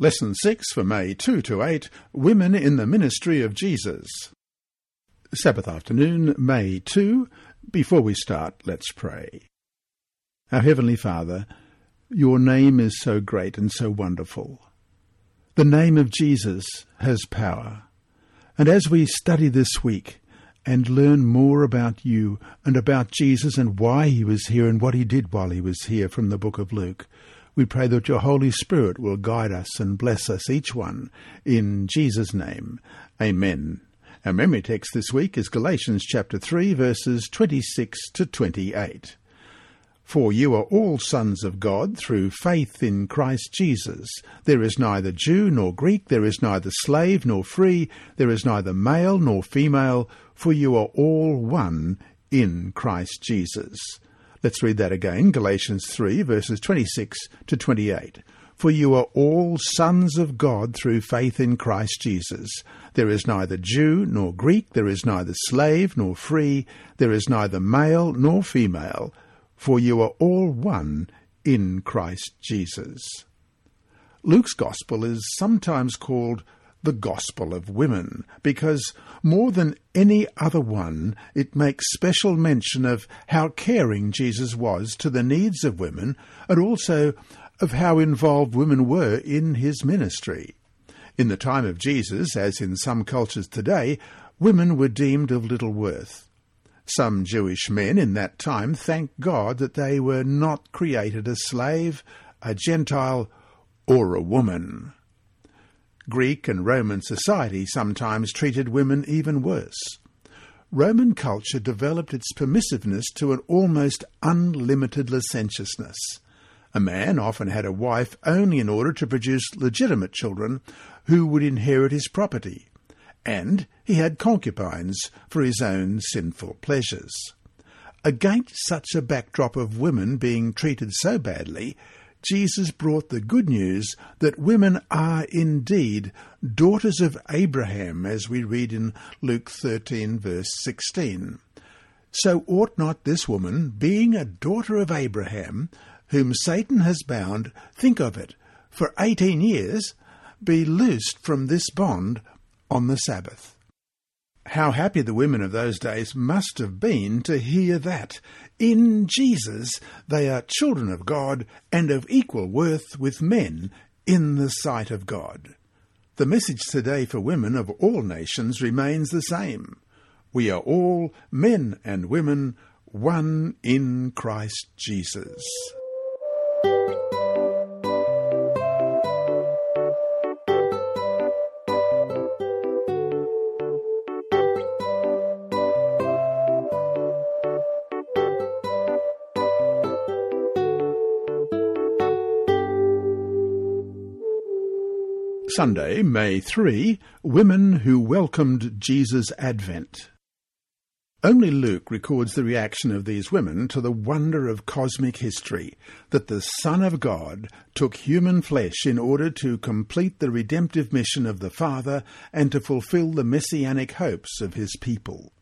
Lesson 6 for May 2 to 8 Women in the Ministry of Jesus. Sabbath afternoon, May 2. Before we start, let's pray. Our Heavenly Father, your name is so great and so wonderful. The name of Jesus has power. And as we study this week and learn more about you and about Jesus and why he was here and what he did while he was here from the book of Luke, we pray that your Holy Spirit will guide us and bless us each one. In Jesus' name, Amen. Our memory text this week is Galatians chapter 3 verses 26 to 28. For you are all sons of God through faith in Christ Jesus. There is neither Jew nor Greek, there is neither slave nor free, there is neither male nor female, for you are all one in Christ Jesus. Let's read that again, Galatians 3, verses 26 to 28. For you are all sons of God through faith in Christ Jesus. There is neither Jew nor Greek, there is neither slave nor free, there is neither male nor female, for you are all one in Christ Jesus. Luke's Gospel is sometimes called the Gospel of Women, because more than any other one, it makes special mention of how caring Jesus was to the needs of women and also of how involved women were in his ministry. In the time of Jesus, as in some cultures today, women were deemed of little worth. Some Jewish men in that time thanked God that they were not created a slave, a Gentile, or a woman. Greek and Roman society sometimes treated women even worse. Roman culture developed its permissiveness to an almost unlimited licentiousness. A man often had a wife only in order to produce legitimate children who would inherit his property, and he had concubines for his own sinful pleasures. Against such a backdrop of women being treated so badly, Jesus brought the good news that women are indeed daughters of Abraham, as we read in Luke 13, verse 16. So ought not this woman, being a daughter of Abraham, whom Satan has bound, think of it, for eighteen years, be loosed from this bond on the Sabbath? How happy the women of those days must have been to hear that. In Jesus they are children of God and of equal worth with men in the sight of God. The message today for women of all nations remains the same. We are all, men and women, one in Christ Jesus. Sunday, May 3, Women Who Welcomed Jesus' Advent. Only Luke records the reaction of these women to the wonder of cosmic history, that the Son of God took human flesh in order to complete the redemptive mission of the Father and to fulfill the messianic hopes of his people.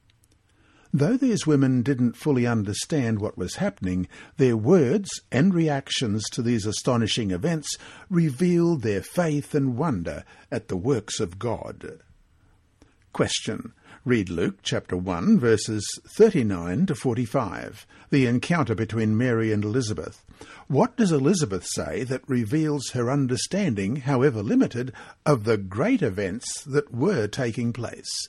Though these women didn't fully understand what was happening, their words and reactions to these astonishing events revealed their faith and wonder at the works of God. Question. Read Luke chapter 1 verses 39 to 45, the encounter between Mary and Elizabeth. What does Elizabeth say that reveals her understanding, however limited, of the great events that were taking place?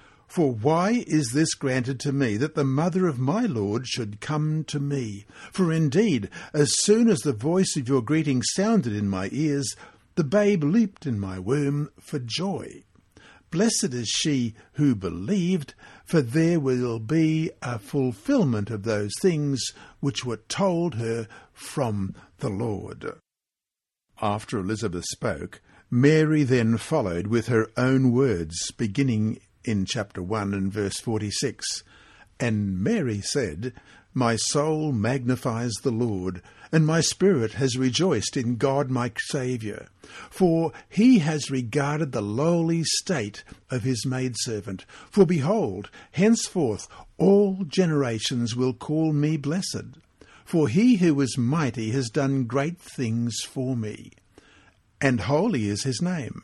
For why is this granted to me, that the mother of my Lord should come to me? For indeed, as soon as the voice of your greeting sounded in my ears, the babe leaped in my womb for joy. Blessed is she who believed, for there will be a fulfillment of those things which were told her from the Lord. After Elizabeth spoke, Mary then followed with her own words, beginning in chapter 1 and verse 46. And Mary said, My soul magnifies the Lord, and my spirit has rejoiced in God my Saviour. For he has regarded the lowly state of his maidservant. For behold, henceforth all generations will call me blessed. For he who is mighty has done great things for me. And holy is his name.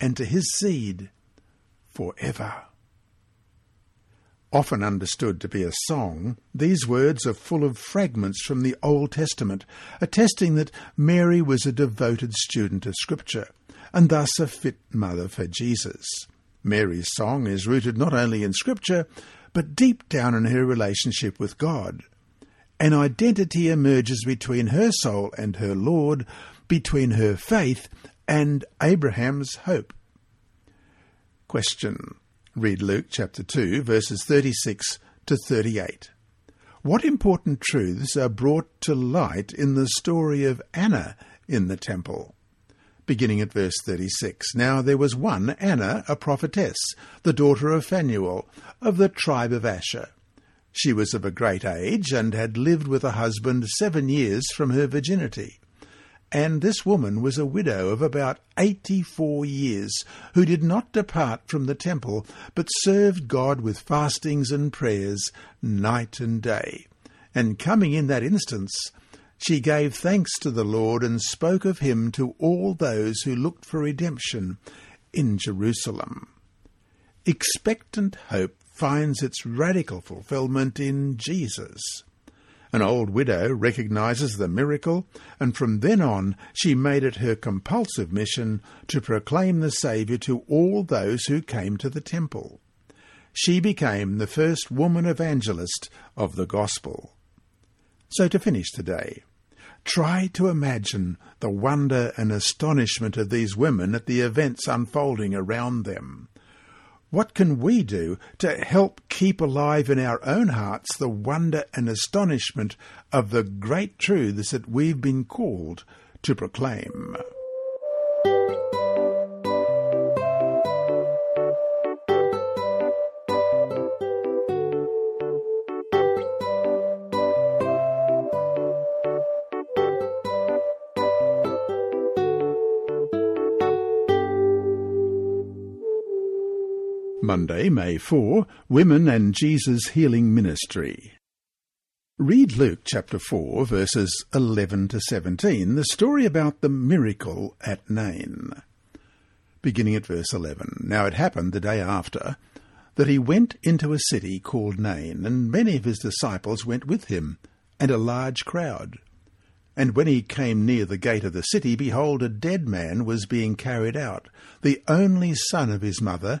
and to his seed for ever. Often understood to be a song, these words are full of fragments from the Old Testament, attesting that Mary was a devoted student of Scripture, and thus a fit mother for Jesus. Mary's song is rooted not only in Scripture, but deep down in her relationship with God. An identity emerges between her soul and her Lord, between her faith and Abraham's hope. Question. Read Luke chapter 2, verses 36 to 38. What important truths are brought to light in the story of Anna in the temple? Beginning at verse 36. Now there was one, Anna, a prophetess, the daughter of Phanuel, of the tribe of Asher. She was of a great age, and had lived with a husband seven years from her virginity. And this woman was a widow of about eighty four years, who did not depart from the temple, but served God with fastings and prayers night and day. And coming in that instance, she gave thanks to the Lord and spoke of him to all those who looked for redemption in Jerusalem. Expectant hope finds its radical fulfillment in Jesus. An old widow recognizes the miracle, and from then on she made it her compulsive mission to proclaim the Saviour to all those who came to the temple. She became the first woman evangelist of the gospel. So to finish today, try to imagine the wonder and astonishment of these women at the events unfolding around them. What can we do to help keep alive in our own hearts the wonder and astonishment of the great truths that we've been called to proclaim? Monday, May 4, Women and Jesus Healing Ministry. Read Luke chapter 4, verses 11 to 17, the story about the miracle at Nain. Beginning at verse 11. Now it happened the day after that he went into a city called Nain, and many of his disciples went with him, and a large crowd. And when he came near the gate of the city, behold, a dead man was being carried out, the only son of his mother,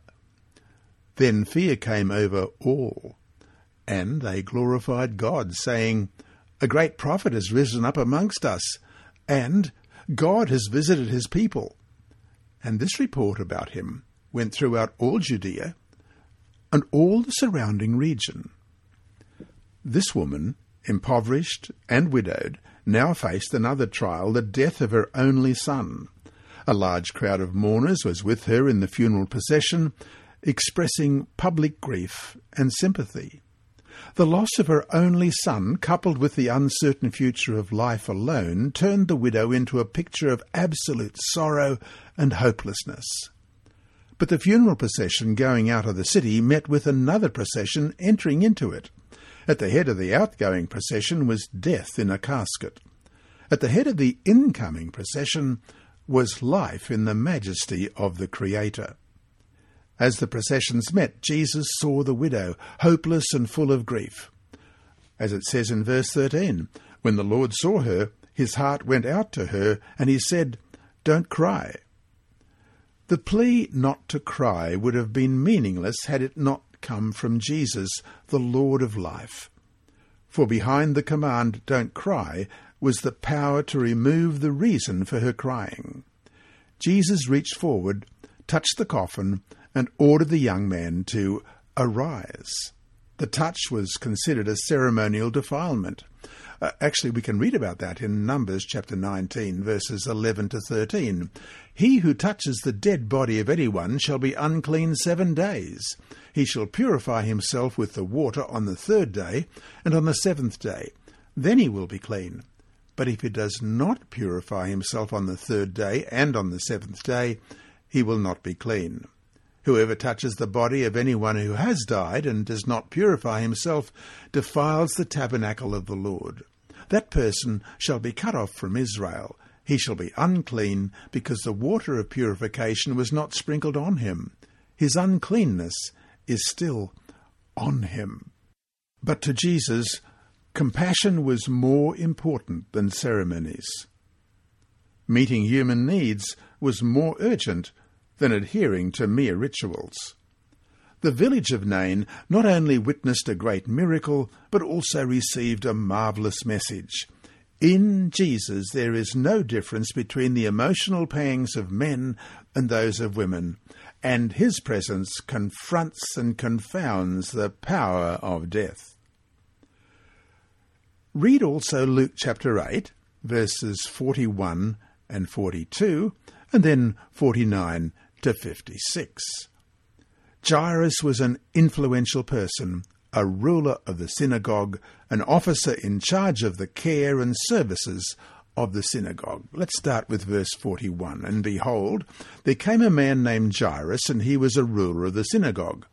Then fear came over all, and they glorified God, saying, A great prophet has risen up amongst us, and God has visited his people. And this report about him went throughout all Judea and all the surrounding region. This woman, impoverished and widowed, now faced another trial, the death of her only son. A large crowd of mourners was with her in the funeral procession, expressing public grief and sympathy. The loss of her only son, coupled with the uncertain future of life alone, turned the widow into a picture of absolute sorrow and hopelessness. But the funeral procession going out of the city met with another procession entering into it. At the head of the outgoing procession was death in a casket. At the head of the incoming procession was life in the majesty of the Creator. As the processions met, Jesus saw the widow, hopeless and full of grief. As it says in verse 13, when the Lord saw her, his heart went out to her, and he said, Don't cry. The plea not to cry would have been meaningless had it not come from Jesus, the Lord of life. For behind the command, Don't cry, was the power to remove the reason for her crying. Jesus reached forward, touched the coffin, and ordered the young man to arise. The touch was considered a ceremonial defilement. Uh, actually, we can read about that in Numbers chapter 19, verses 11 to 13. He who touches the dead body of anyone shall be unclean seven days. He shall purify himself with the water on the third day, and on the seventh day. Then he will be clean. But if he does not purify himself on the third day and on the seventh day, he will not be clean. Whoever touches the body of anyone who has died and does not purify himself defiles the tabernacle of the Lord. That person shall be cut off from Israel. He shall be unclean, because the water of purification was not sprinkled on him. His uncleanness is still on him. But to Jesus, compassion was more important than ceremonies. Meeting human needs was more urgent than adhering to mere rituals. The village of Nain not only witnessed a great miracle, but also received a marvellous message. In Jesus there is no difference between the emotional pangs of men and those of women, and his presence confronts and confounds the power of death. Read also Luke chapter 8, verses 41 and 42, and then 49 to 56. Jairus was an influential person, a ruler of the synagogue, an officer in charge of the care and services of the synagogue. Let's start with verse 41. And behold, there came a man named Jairus, and he was a ruler of the synagogue.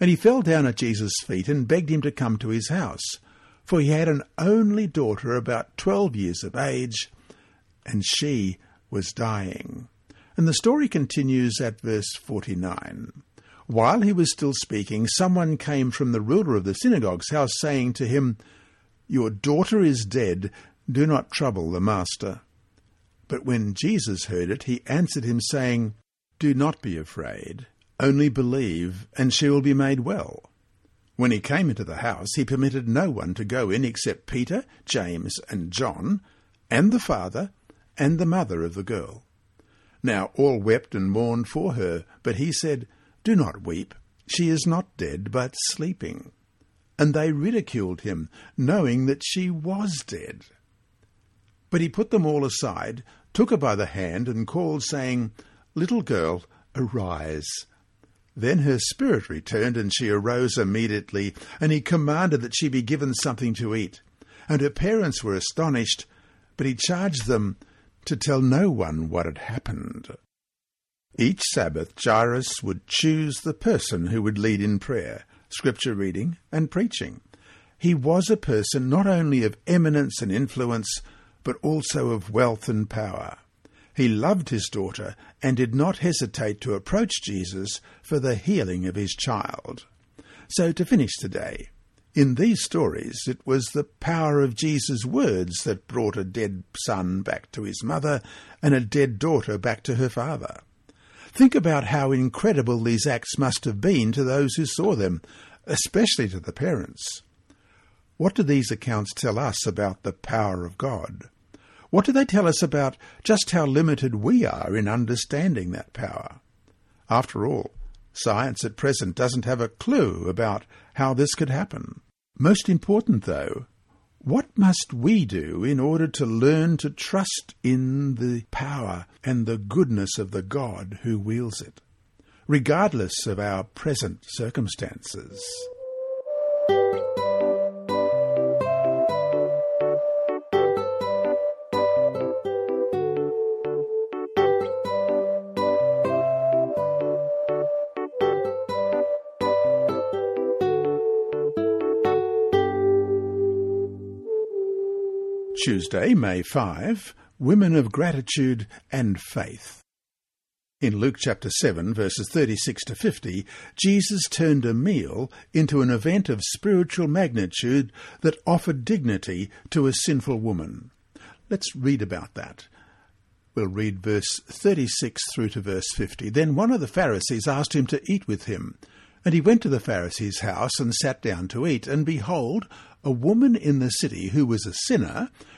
And he fell down at Jesus' feet and begged him to come to his house, for he had an only daughter about twelve years of age, and she was dying. And the story continues at verse 49. While he was still speaking, someone came from the ruler of the synagogue's house, saying to him, Your daughter is dead, do not trouble the master. But when Jesus heard it, he answered him, saying, Do not be afraid, only believe, and she will be made well. When he came into the house, he permitted no one to go in except Peter, James, and John, and the father and the mother of the girl. Now all wept and mourned for her, but he said, Do not weep. She is not dead, but sleeping. And they ridiculed him, knowing that she was dead. But he put them all aside, took her by the hand, and called, saying, Little girl, arise. Then her spirit returned, and she arose immediately, and he commanded that she be given something to eat. And her parents were astonished, but he charged them to tell no one what had happened. Each Sabbath, Jairus would choose the person who would lead in prayer, scripture reading, and preaching. He was a person not only of eminence and influence, but also of wealth and power. He loved his daughter and did not hesitate to approach Jesus for the healing of his child. So, to finish today, in these stories, it was the power of Jesus' words that brought a dead son back to his mother and a dead daughter back to her father. Think about how incredible these acts must have been to those who saw them, especially to the parents. What do these accounts tell us about the power of God? What do they tell us about just how limited we are in understanding that power? After all, science at present doesn't have a clue about how this could happen. Most important, though, what must we do in order to learn to trust in the power and the goodness of the God who wields it, regardless of our present circumstances? Tuesday, May 5, Women of Gratitude and Faith. In Luke chapter 7, verses 36 to 50, Jesus turned a meal into an event of spiritual magnitude that offered dignity to a sinful woman. Let's read about that. We'll read verse 36 through to verse 50. Then one of the Pharisees asked him to eat with him. And he went to the Pharisee's house and sat down to eat. And behold, a woman in the city who was a sinner,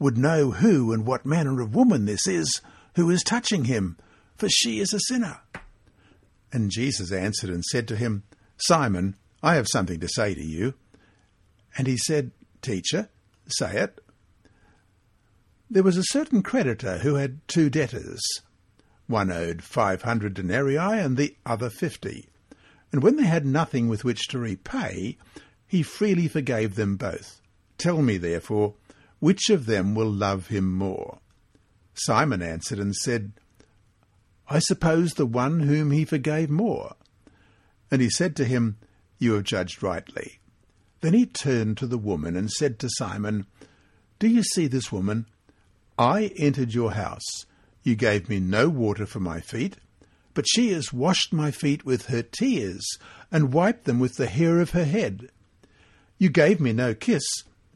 would know who and what manner of woman this is who is touching him, for she is a sinner. And Jesus answered and said to him, Simon, I have something to say to you. And he said, Teacher, say it. There was a certain creditor who had two debtors. One owed five hundred denarii and the other fifty. And when they had nothing with which to repay, he freely forgave them both. Tell me, therefore, which of them will love him more? Simon answered and said, I suppose the one whom he forgave more. And he said to him, You have judged rightly. Then he turned to the woman and said to Simon, Do you see this woman? I entered your house. You gave me no water for my feet, but she has washed my feet with her tears and wiped them with the hair of her head. You gave me no kiss,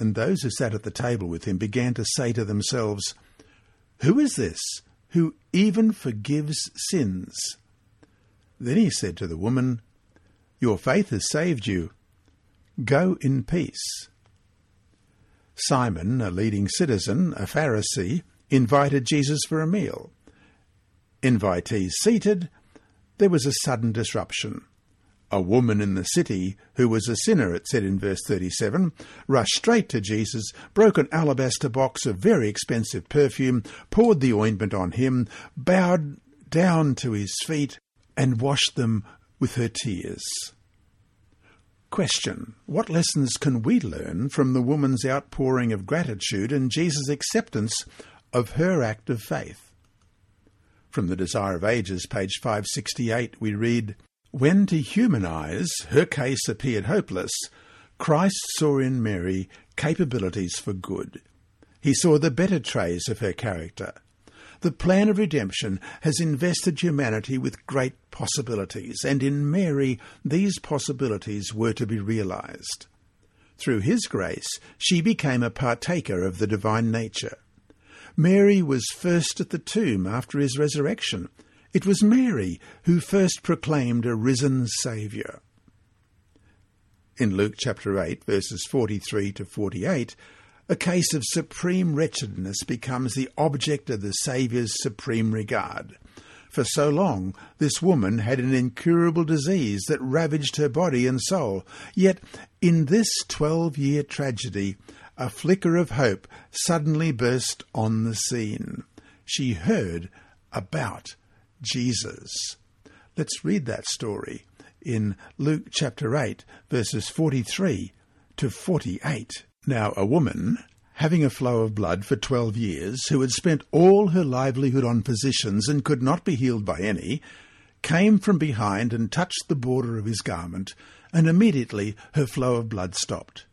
And those who sat at the table with him began to say to themselves, Who is this who even forgives sins? Then he said to the woman, Your faith has saved you Go in peace. Simon, a leading citizen, a Pharisee, invited Jesus for a meal. Invitees seated, there was a sudden disruption. A woman in the city, who was a sinner, it said in verse 37, rushed straight to Jesus, broke an alabaster box of very expensive perfume, poured the ointment on him, bowed down to his feet, and washed them with her tears. Question What lessons can we learn from the woman's outpouring of gratitude and Jesus' acceptance of her act of faith? From the Desire of Ages, page 568, we read When to human eyes her case appeared hopeless, Christ saw in Mary capabilities for good. He saw the better traits of her character the plan of redemption has invested humanity with great possibilities, and in Mary these possibilities were to be realized. Through his grace, she became a partaker of the divine nature. Mary was first at the tomb after his resurrection. It was Mary who first proclaimed a risen Saviour. In Luke chapter 8, verses 43 to 48, a case of supreme wretchedness becomes the object of the Saviour's supreme regard. For so long, this woman had an incurable disease that ravaged her body and soul. Yet, in this twelve year tragedy, a flicker of hope suddenly burst on the scene. She heard about Jesus. Let's read that story in Luke chapter 8, verses 43 to 48. Now, a woman, having a flow of blood for twelve years, who had spent all her livelihood on physicians and could not be healed by any, came from behind and touched the border of his garment, and immediately her flow of blood stopped.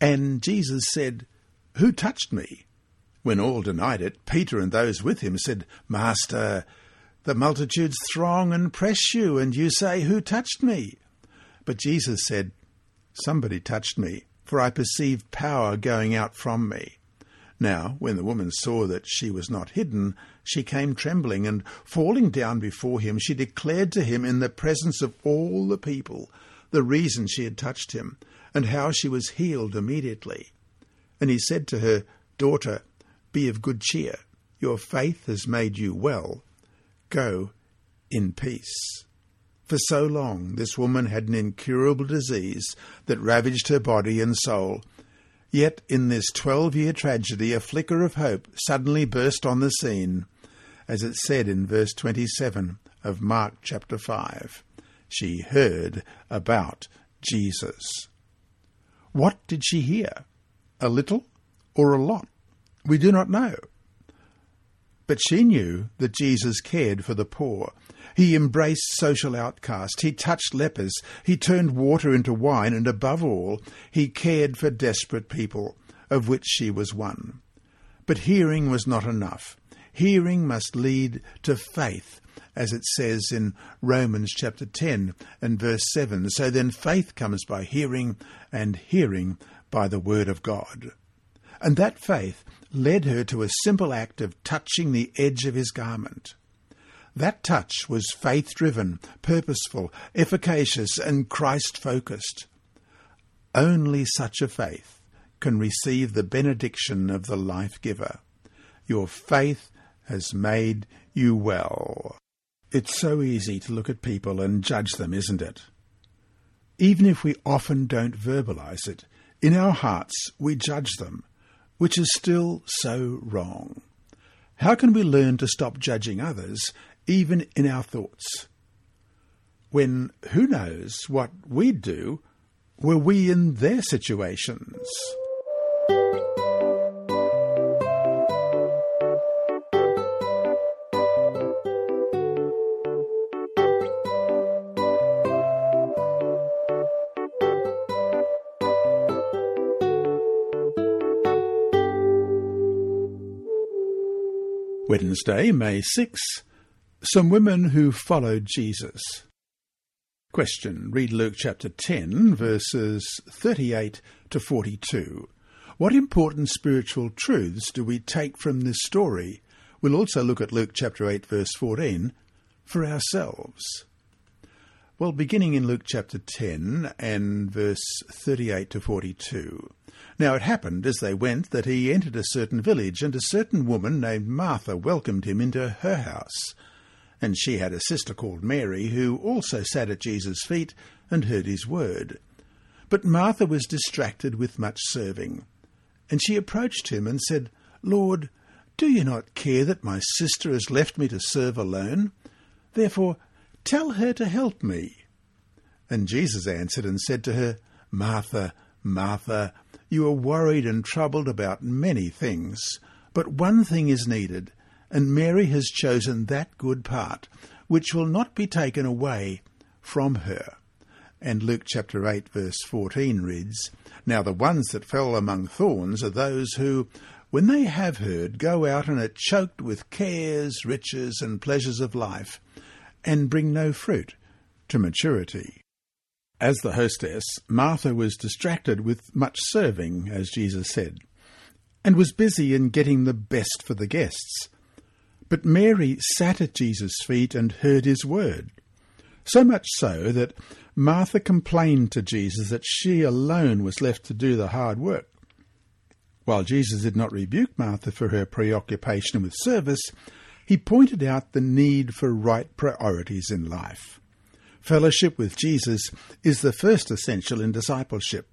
And Jesus said, Who touched me? When all denied it, Peter and those with him said, Master, the multitudes throng and press you, and you say, Who touched me? But Jesus said, Somebody touched me for I perceive power going out from me. Now, when the woman saw that she was not hidden, she came trembling, and falling down before him, she declared to him in the presence of all the people the reason she had touched him, and how she was healed immediately. And he said to her, Daughter, be of good cheer. Your faith has made you well. Go in peace. For so long this woman had an incurable disease that ravaged her body and soul Yet in this twelve year tragedy, a flicker of hope suddenly burst on the scene, as it said in verse 27 of Mark chapter 5. She heard about Jesus. What did she hear? A little or a lot? We do not know. But she knew that Jesus cared for the poor he embraced social outcasts. He touched lepers. He turned water into wine. And above all, he cared for desperate people, of which she was one. But hearing was not enough. Hearing must lead to faith, as it says in Romans chapter 10 and verse 7. So then faith comes by hearing, and hearing by the word of God. And that faith led her to a simple act of touching the edge of his garment. That touch was faith driven, purposeful, efficacious, and Christ focused. Only such a faith can receive the benediction of the life giver. Your faith has made you well. It's so easy to look at people and judge them, isn't it? Even if we often don't verbalize it, in our hearts we judge them, which is still so wrong. How can we learn to stop judging others even in our thoughts. When who knows what we'd do were we in their situations? Wednesday, May 6, some women who followed Jesus. Question. Read Luke chapter 10, verses 38 to 42. What important spiritual truths do we take from this story? We'll also look at Luke chapter 8, verse 14, for ourselves. Well, beginning in Luke chapter 10 and verse 38 to 42. Now it happened as they went that he entered a certain village, and a certain woman named Martha welcomed him into her house and she had a sister called Mary, who also sat at Jesus' feet and heard his word. But Martha was distracted with much serving. And she approached him and said, Lord, do you not care that my sister has left me to serve alone? Therefore, tell her to help me. And Jesus answered and said to her, Martha, Martha, you are worried and troubled about many things, but one thing is needed and Mary has chosen that good part, which will not be taken away from her. And Luke chapter 8, verse 14 reads, Now the ones that fell among thorns are those who, when they have heard, go out and are choked with cares, riches, and pleasures of life, and bring no fruit to maturity. As the hostess, Martha was distracted with much serving, as Jesus said, and was busy in getting the best for the guests. But Mary sat at Jesus' feet and heard his word. So much so that Martha complained to Jesus that she alone was left to do the hard work. While Jesus did not rebuke Martha for her preoccupation with service, he pointed out the need for right priorities in life. Fellowship with Jesus is the first essential in discipleship.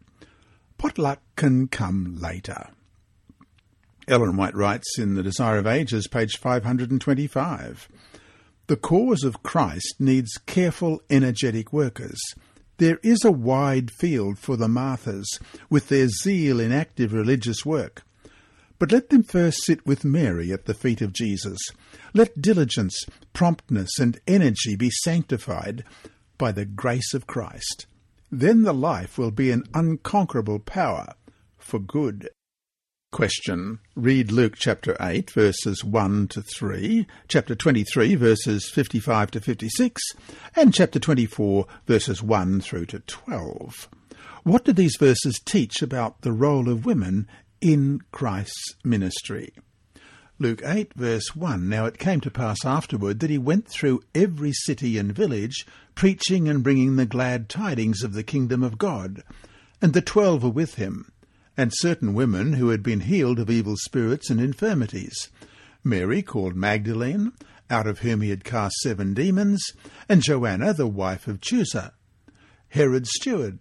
Potluck can come later. Ellen White writes in The Desire of Ages, page 525 The cause of Christ needs careful, energetic workers. There is a wide field for the Marthas, with their zeal in active religious work. But let them first sit with Mary at the feet of Jesus. Let diligence, promptness, and energy be sanctified by the grace of Christ. Then the life will be an unconquerable power for good. Question. Read Luke chapter 8, verses 1 to 3, chapter 23, verses 55 to 56, and chapter 24, verses 1 through to 12. What do these verses teach about the role of women in Christ's ministry. Luke 8, verse 1 Now it came to pass afterward that he went through every city and village, preaching and bringing the glad tidings of the kingdom of God. And the twelve were with him, and certain women who had been healed of evil spirits and infirmities. Mary, called Magdalene, out of whom he had cast seven demons, and Joanna, the wife of Chuza, Herod's steward,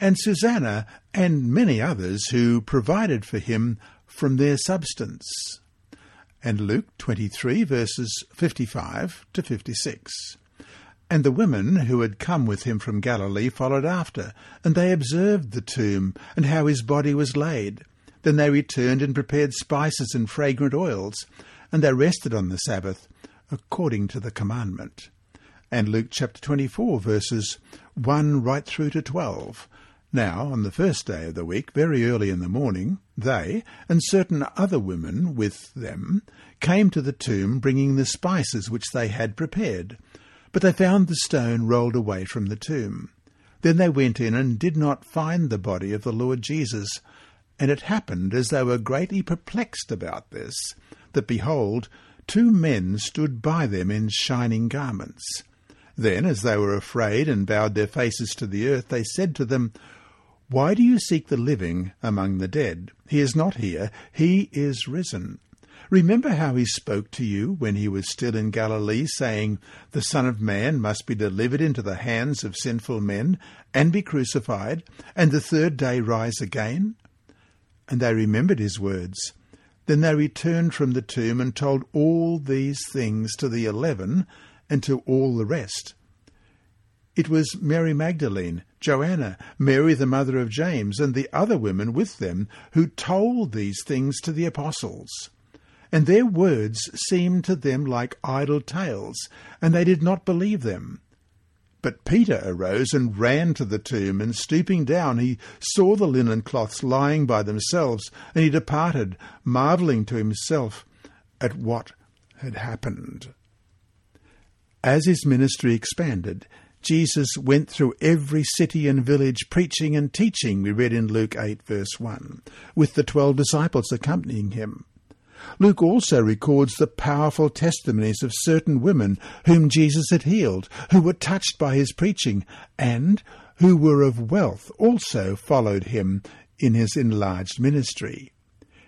and Susanna, and many others who provided for him from their substance. And Luke 23, verses 55 to 56. And the women who had come with him from Galilee followed after, and they observed the tomb, and how his body was laid. Then they returned and prepared spices and fragrant oils, and they rested on the Sabbath, according to the commandment. And Luke chapter 24, verses 1 right through to 12. Now, on the first day of the week, very early in the morning, they, and certain other women with them, came to the tomb bringing the spices which they had prepared. But they found the stone rolled away from the tomb. Then they went in and did not find the body of the Lord Jesus. And it happened, as they were greatly perplexed about this, that behold, two men stood by them in shining garments. Then, as they were afraid and bowed their faces to the earth, they said to them, Why do you seek the living among the dead? He is not here, he is risen. Remember how he spoke to you when he was still in Galilee, saying, The Son of Man must be delivered into the hands of sinful men, and be crucified, and the third day rise again? And they remembered his words. Then they returned from the tomb and told all these things to the eleven and to all the rest. It was Mary Magdalene, Joanna, Mary the mother of James, and the other women with them who told these things to the apostles and their words seemed to them like idle tales, and they did not believe them. But Peter arose and ran to the tomb, and stooping down, he saw the linen cloths lying by themselves, and he departed, marvelling to himself at what had happened. As his ministry expanded, Jesus went through every city and village preaching and teaching, we read in Luke 8, verse 1, with the twelve disciples accompanying him. Luke also records the powerful testimonies of certain women whom Jesus had healed, who were touched by his preaching, and who were of wealth also followed him in his enlarged ministry.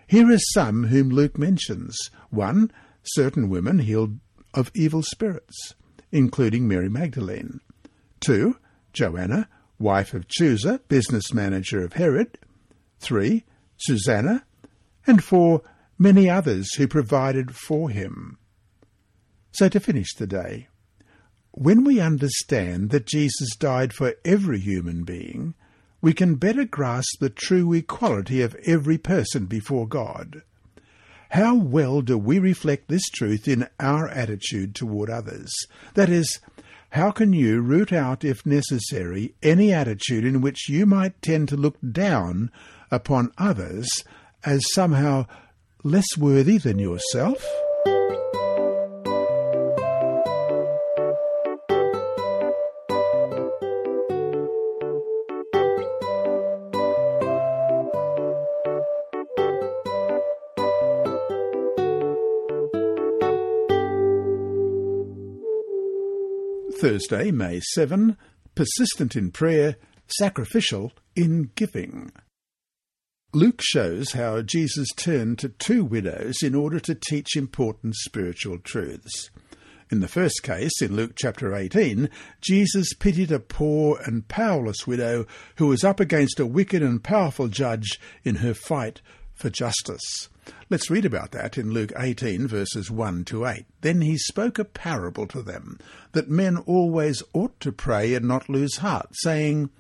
Here are some whom Luke mentions. One, certain women healed of evil spirits, including Mary Magdalene. Two, Joanna, wife of Chuza, business manager of Herod. Three, Susanna. And four, many others who provided for him. So to finish the day, when we understand that Jesus died for every human being, we can better grasp the true equality of every person before God. How well do we reflect this truth in our attitude toward others? That is, how can you root out, if necessary, any attitude in which you might tend to look down upon others as somehow less worthy than yourself? Thursday, May 7, persistent in prayer, sacrificial in giving. Luke shows how Jesus turned to two widows in order to teach important spiritual truths. In the first case, in Luke chapter 18, Jesus pitied a poor and powerless widow who was up against a wicked and powerful judge in her fight for justice. Let's read about that in Luke 18, verses 1 to 8. Then he spoke a parable to them, that men always ought to pray and not lose heart, saying,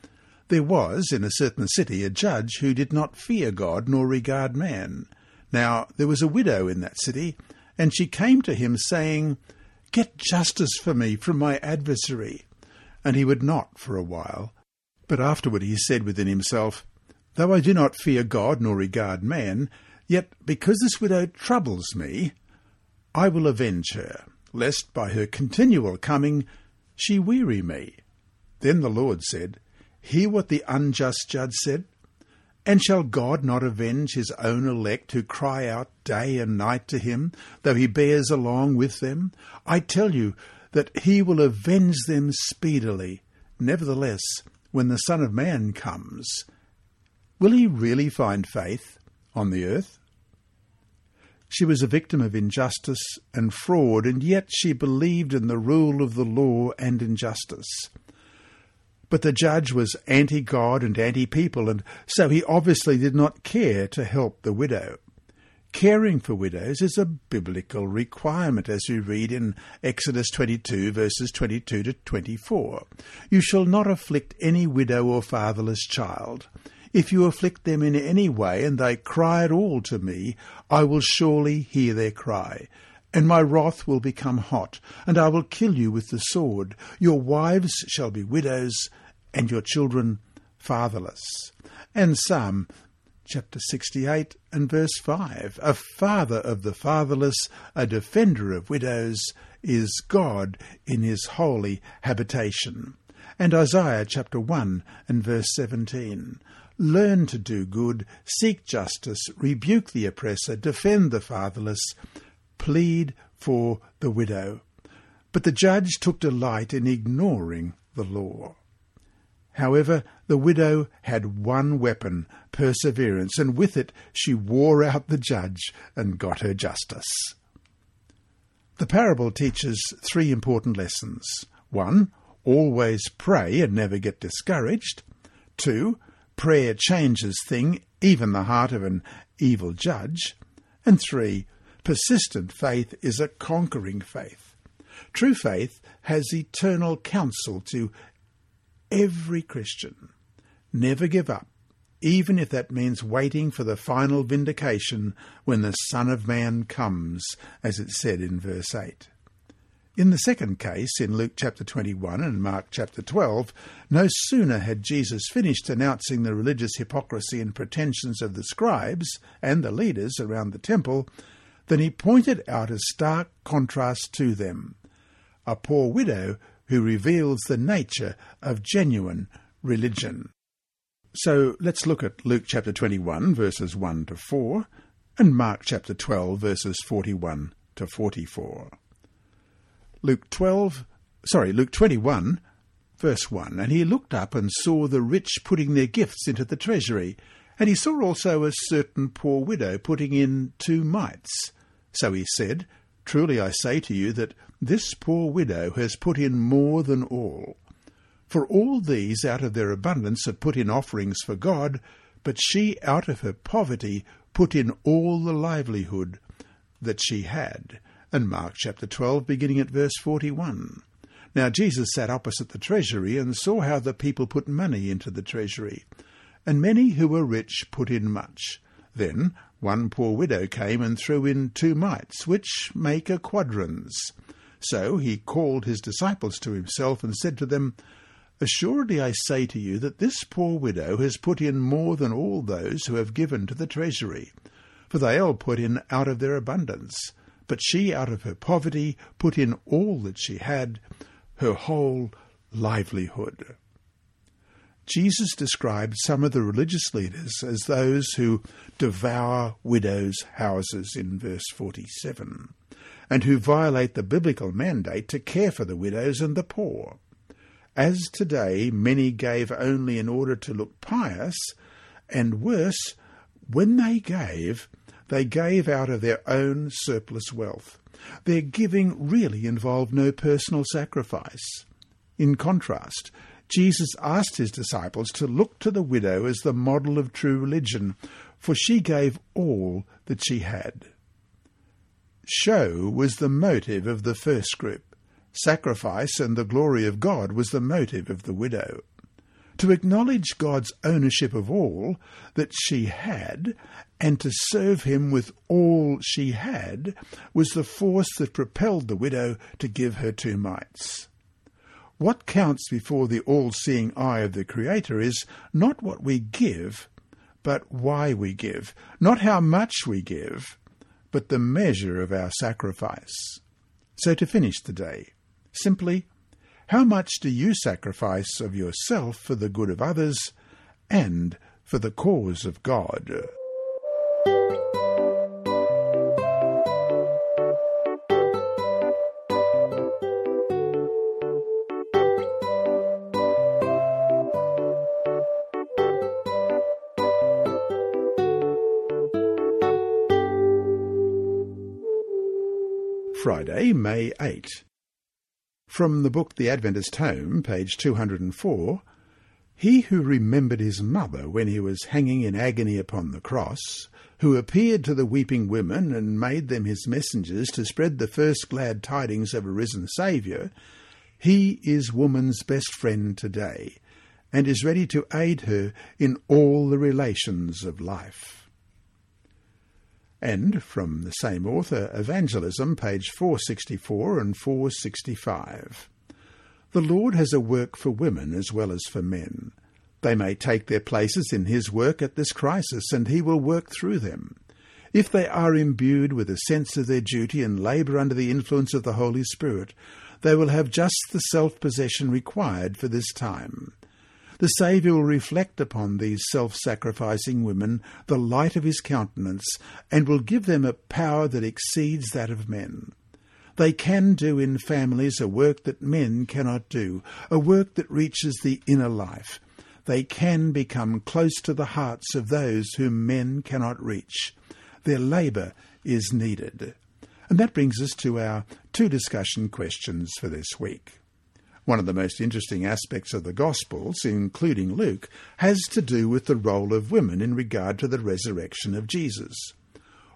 there was in a certain city a judge who did not fear God nor regard man. Now there was a widow in that city, and she came to him, saying, Get justice for me from my adversary. And he would not for a while. But afterward he said within himself, Though I do not fear God nor regard man, yet because this widow troubles me, I will avenge her, lest by her continual coming she weary me. Then the Lord said, Hear what the unjust judge said. And shall God not avenge his own elect who cry out day and night to him, though he bears along with them? I tell you that he will avenge them speedily. Nevertheless, when the Son of Man comes, will he really find faith on the earth? She was a victim of injustice and fraud, and yet she believed in the rule of the law and injustice. But the judge was anti God and anti people, and so he obviously did not care to help the widow. Caring for widows is a biblical requirement, as we read in Exodus 22, verses 22 to 24. You shall not afflict any widow or fatherless child. If you afflict them in any way, and they cry at all to me, I will surely hear their cry. And my wrath will become hot, and I will kill you with the sword. Your wives shall be widows, and your children fatherless. And Psalm chapter 68 and verse 5 A father of the fatherless, a defender of widows, is God in his holy habitation. And Isaiah chapter 1 and verse 17 Learn to do good, seek justice, rebuke the oppressor, defend the fatherless, plead for the widow. But the judge took delight in ignoring the law. However, the widow had one weapon, perseverance, and with it she wore out the judge and got her justice. The parable teaches three important lessons. One, always pray and never get discouraged. Two, Prayer changes thing, even the heart of an evil judge. And three, persistent faith is a conquering faith. True faith has eternal counsel to every Christian. Never give up, even if that means waiting for the final vindication when the Son of Man comes, as it said in verse 8. In the second case, in Luke chapter 21 and Mark chapter 12, no sooner had Jesus finished announcing the religious hypocrisy and pretensions of the scribes and the leaders around the temple than he pointed out a stark contrast to them a poor widow who reveals the nature of genuine religion. So let's look at Luke chapter 21, verses 1 to 4, and Mark chapter 12, verses 41 to 44. Luke 12, sorry, Luke 21, verse 1. And he looked up and saw the rich putting their gifts into the treasury. And he saw also a certain poor widow putting in two mites. So he said, Truly I say to you that this poor widow has put in more than all. For all these out of their abundance had put in offerings for God, but she out of her poverty put in all the livelihood that she had and Mark chapter 12, beginning at verse 41. Now Jesus sat opposite the treasury and saw how the people put money into the treasury. And many who were rich put in much. Then one poor widow came and threw in two mites, which make a quadrans. So he called his disciples to himself and said to them, Assuredly I say to you that this poor widow has put in more than all those who have given to the treasury. For they all put in out of their abundance but she out of her poverty put in all that she had, her whole livelihood. Jesus described some of the religious leaders as those who devour widows' houses in verse 47, and who violate the biblical mandate to care for the widows and the poor. As today many gave only in order to look pious, and worse, when they gave, they gave out of their own surplus wealth. Their giving really involved no personal sacrifice. In contrast, Jesus asked his disciples to look to the widow as the model of true religion, for she gave all that she had. Show was the motive of the first group. Sacrifice and the glory of God was the motive of the widow to acknowledge God's ownership of all that she had, and to serve him with all she had, was the force that propelled the widow to give her two mites. What counts before the all seeing eye of the Creator is not what we give, but why we give, not how much we give, but the measure of our sacrifice. So to finish the day, simply how much do you sacrifice of yourself for the good of others and for the cause of God. Friday, May 8. From the book The Adventist Home, page 204, He who remembered his mother when he was hanging in agony upon the cross, who appeared to the weeping women and made them his messengers to spread the first glad tidings of a risen Saviour, he is woman's best friend today, and is ready to aid her in all the relations of life. And from the same author, Evangelism, page 464 and 465. The Lord has a work for women as well as for men. They may take their places in his work at this crisis, and he will work through them. If they are imbued with a sense of their duty and labour under the influence of the Holy Spirit, they will have just the self possession required for this time. The Saviour will reflect upon these self sacrificing women the light of his countenance, and will give them a power that exceeds that of men. They can do in families a work that men cannot do, a work that reaches the inner life. They can become close to the hearts of those whom men cannot reach. Their labour is needed. And that brings us to our two discussion questions for this week. One of the most interesting aspects of the Gospels, including Luke, has to do with the role of women in regard to the resurrection of Jesus.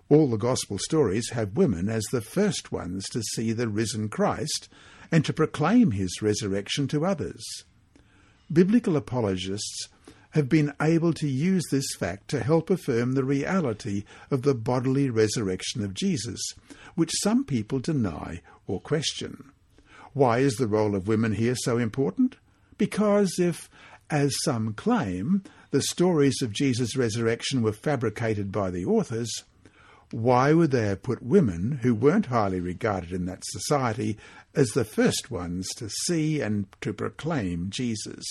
All the Gospel stories have women as the first ones to see the risen Christ and to proclaim his resurrection to others. Biblical apologists have been able to use this fact to help affirm the reality of the bodily resurrection of Jesus, which some people deny or question. Why is the role of women here so important? Because if, as some claim, the stories of Jesus' resurrection were fabricated by the authors, why would they have put women, who weren't highly regarded in that society, as the first ones to see and to proclaim Jesus?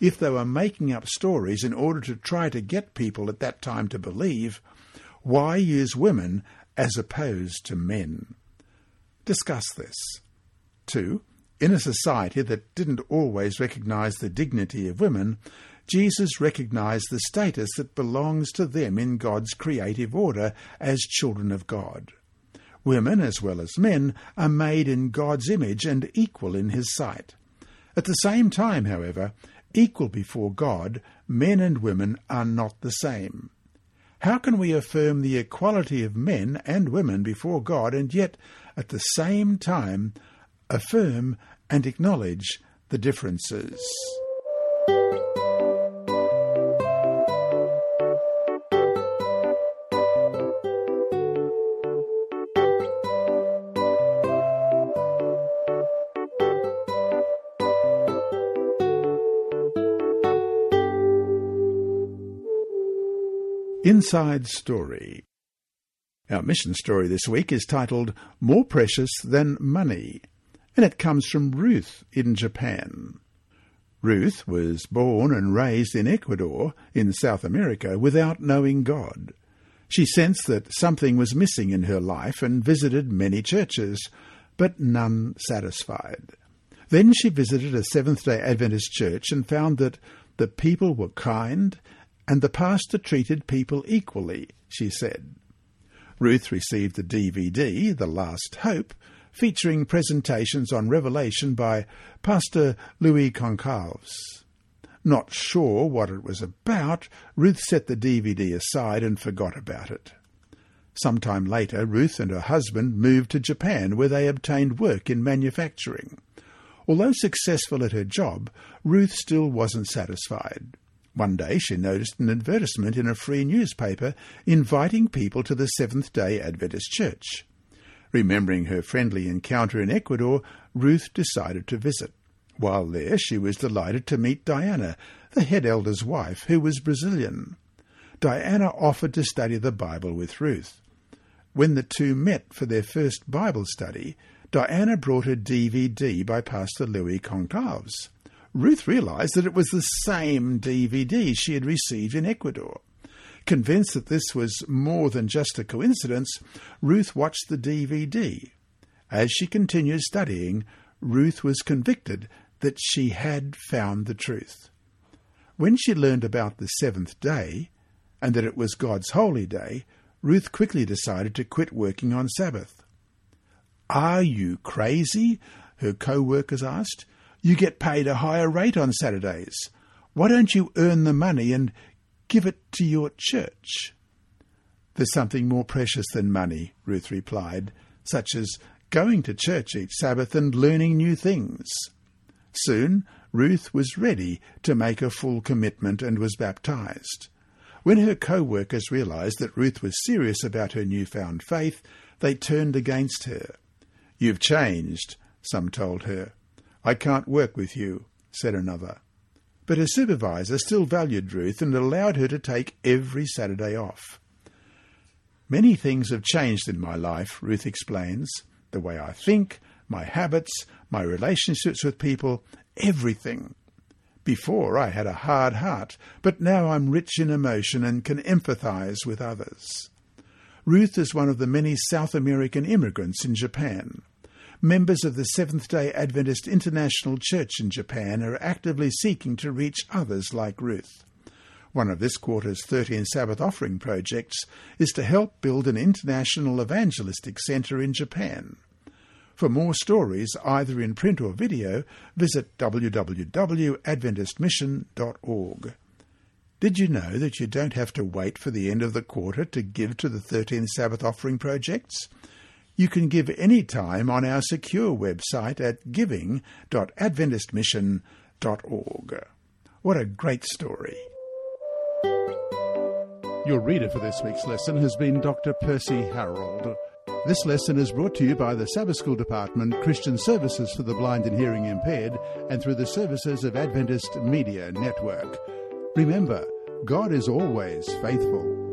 If they were making up stories in order to try to get people at that time to believe, why use women as opposed to men? Discuss this. 2. In a society that didn't always recognize the dignity of women, Jesus recognized the status that belongs to them in God's creative order as children of God. Women, as well as men, are made in God's image and equal in His sight. At the same time, however, equal before God, men and women are not the same. How can we affirm the equality of men and women before God and yet, at the same time, affirm and acknowledge the differences. Inside Story. Our mission story this week is titled More Precious Than Money and it comes from Ruth in Japan. Ruth was born and raised in Ecuador, in South America, without knowing God. She sensed that something was missing in her life and visited many churches, but none satisfied. Then she visited a Seventh day Adventist church and found that the people were kind and the pastor treated people equally, she said. Ruth received the DVD, The Last Hope, featuring presentations on Revelation by Pastor Louis Gonçalves. Not sure what it was about, Ruth set the DVD aside and forgot about it. Some time later, Ruth and her husband moved to Japan, where they obtained work in manufacturing. Although successful at her job, Ruth still wasn't satisfied. One day she noticed an advertisement in a free newspaper inviting people to the Seventh day Adventist Church. Remembering her friendly encounter in Ecuador, Ruth decided to visit. While there, she was delighted to meet Diana, the head elder's wife, who was Brazilian. Diana offered to study the Bible with Ruth. When the two met for their first Bible study, Diana brought a DVD by Pastor Louis Gonçalves. Ruth realized that it was the same DVD she had received in Ecuador. Convinced that this was more than just a coincidence, Ruth watched the DVD. As she continued studying, Ruth was convicted that she had found the truth. When she learned about the seventh day, and that it was God's holy day, Ruth quickly decided to quit working on Sabbath. Are you crazy? her co workers asked. You get paid a higher rate on Saturdays. Why don't you earn the money and give it to your church? There's something more precious than money, Ruth replied, such as going to church each Sabbath and learning new things. Soon, Ruth was ready to make a full commitment and was baptized. When her co workers realized that Ruth was serious about her newfound faith, they turned against her. You've changed, some told her. I can't work with you, said another. But her supervisor still valued Ruth and allowed her to take every Saturday off. Many things have changed in my life, Ruth explains. The way I think, my habits, my relationships with people, everything. Before I had a hard heart, but now I'm rich in emotion and can empathize with others. Ruth is one of the many South American immigrants in Japan. Members of the Seventh day Adventist International Church in Japan are actively seeking to reach others like Ruth. One of this quarter's 13 Sabbath offering projects is to help build an international evangelistic centre in Japan. For more stories, either in print or video, visit www.adventistmission.org. Did you know that you don't have to wait for the end of the quarter to give to the 13 Sabbath offering projects? You can give any time on our secure website at giving.adventistmission.org. What a great story! Your reader for this week's lesson has been Dr. Percy Harold. This lesson is brought to you by the Sabbath School Department, Christian Services for the Blind and Hearing Impaired, and through the services of Adventist Media Network. Remember, God is always faithful.